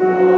Lord.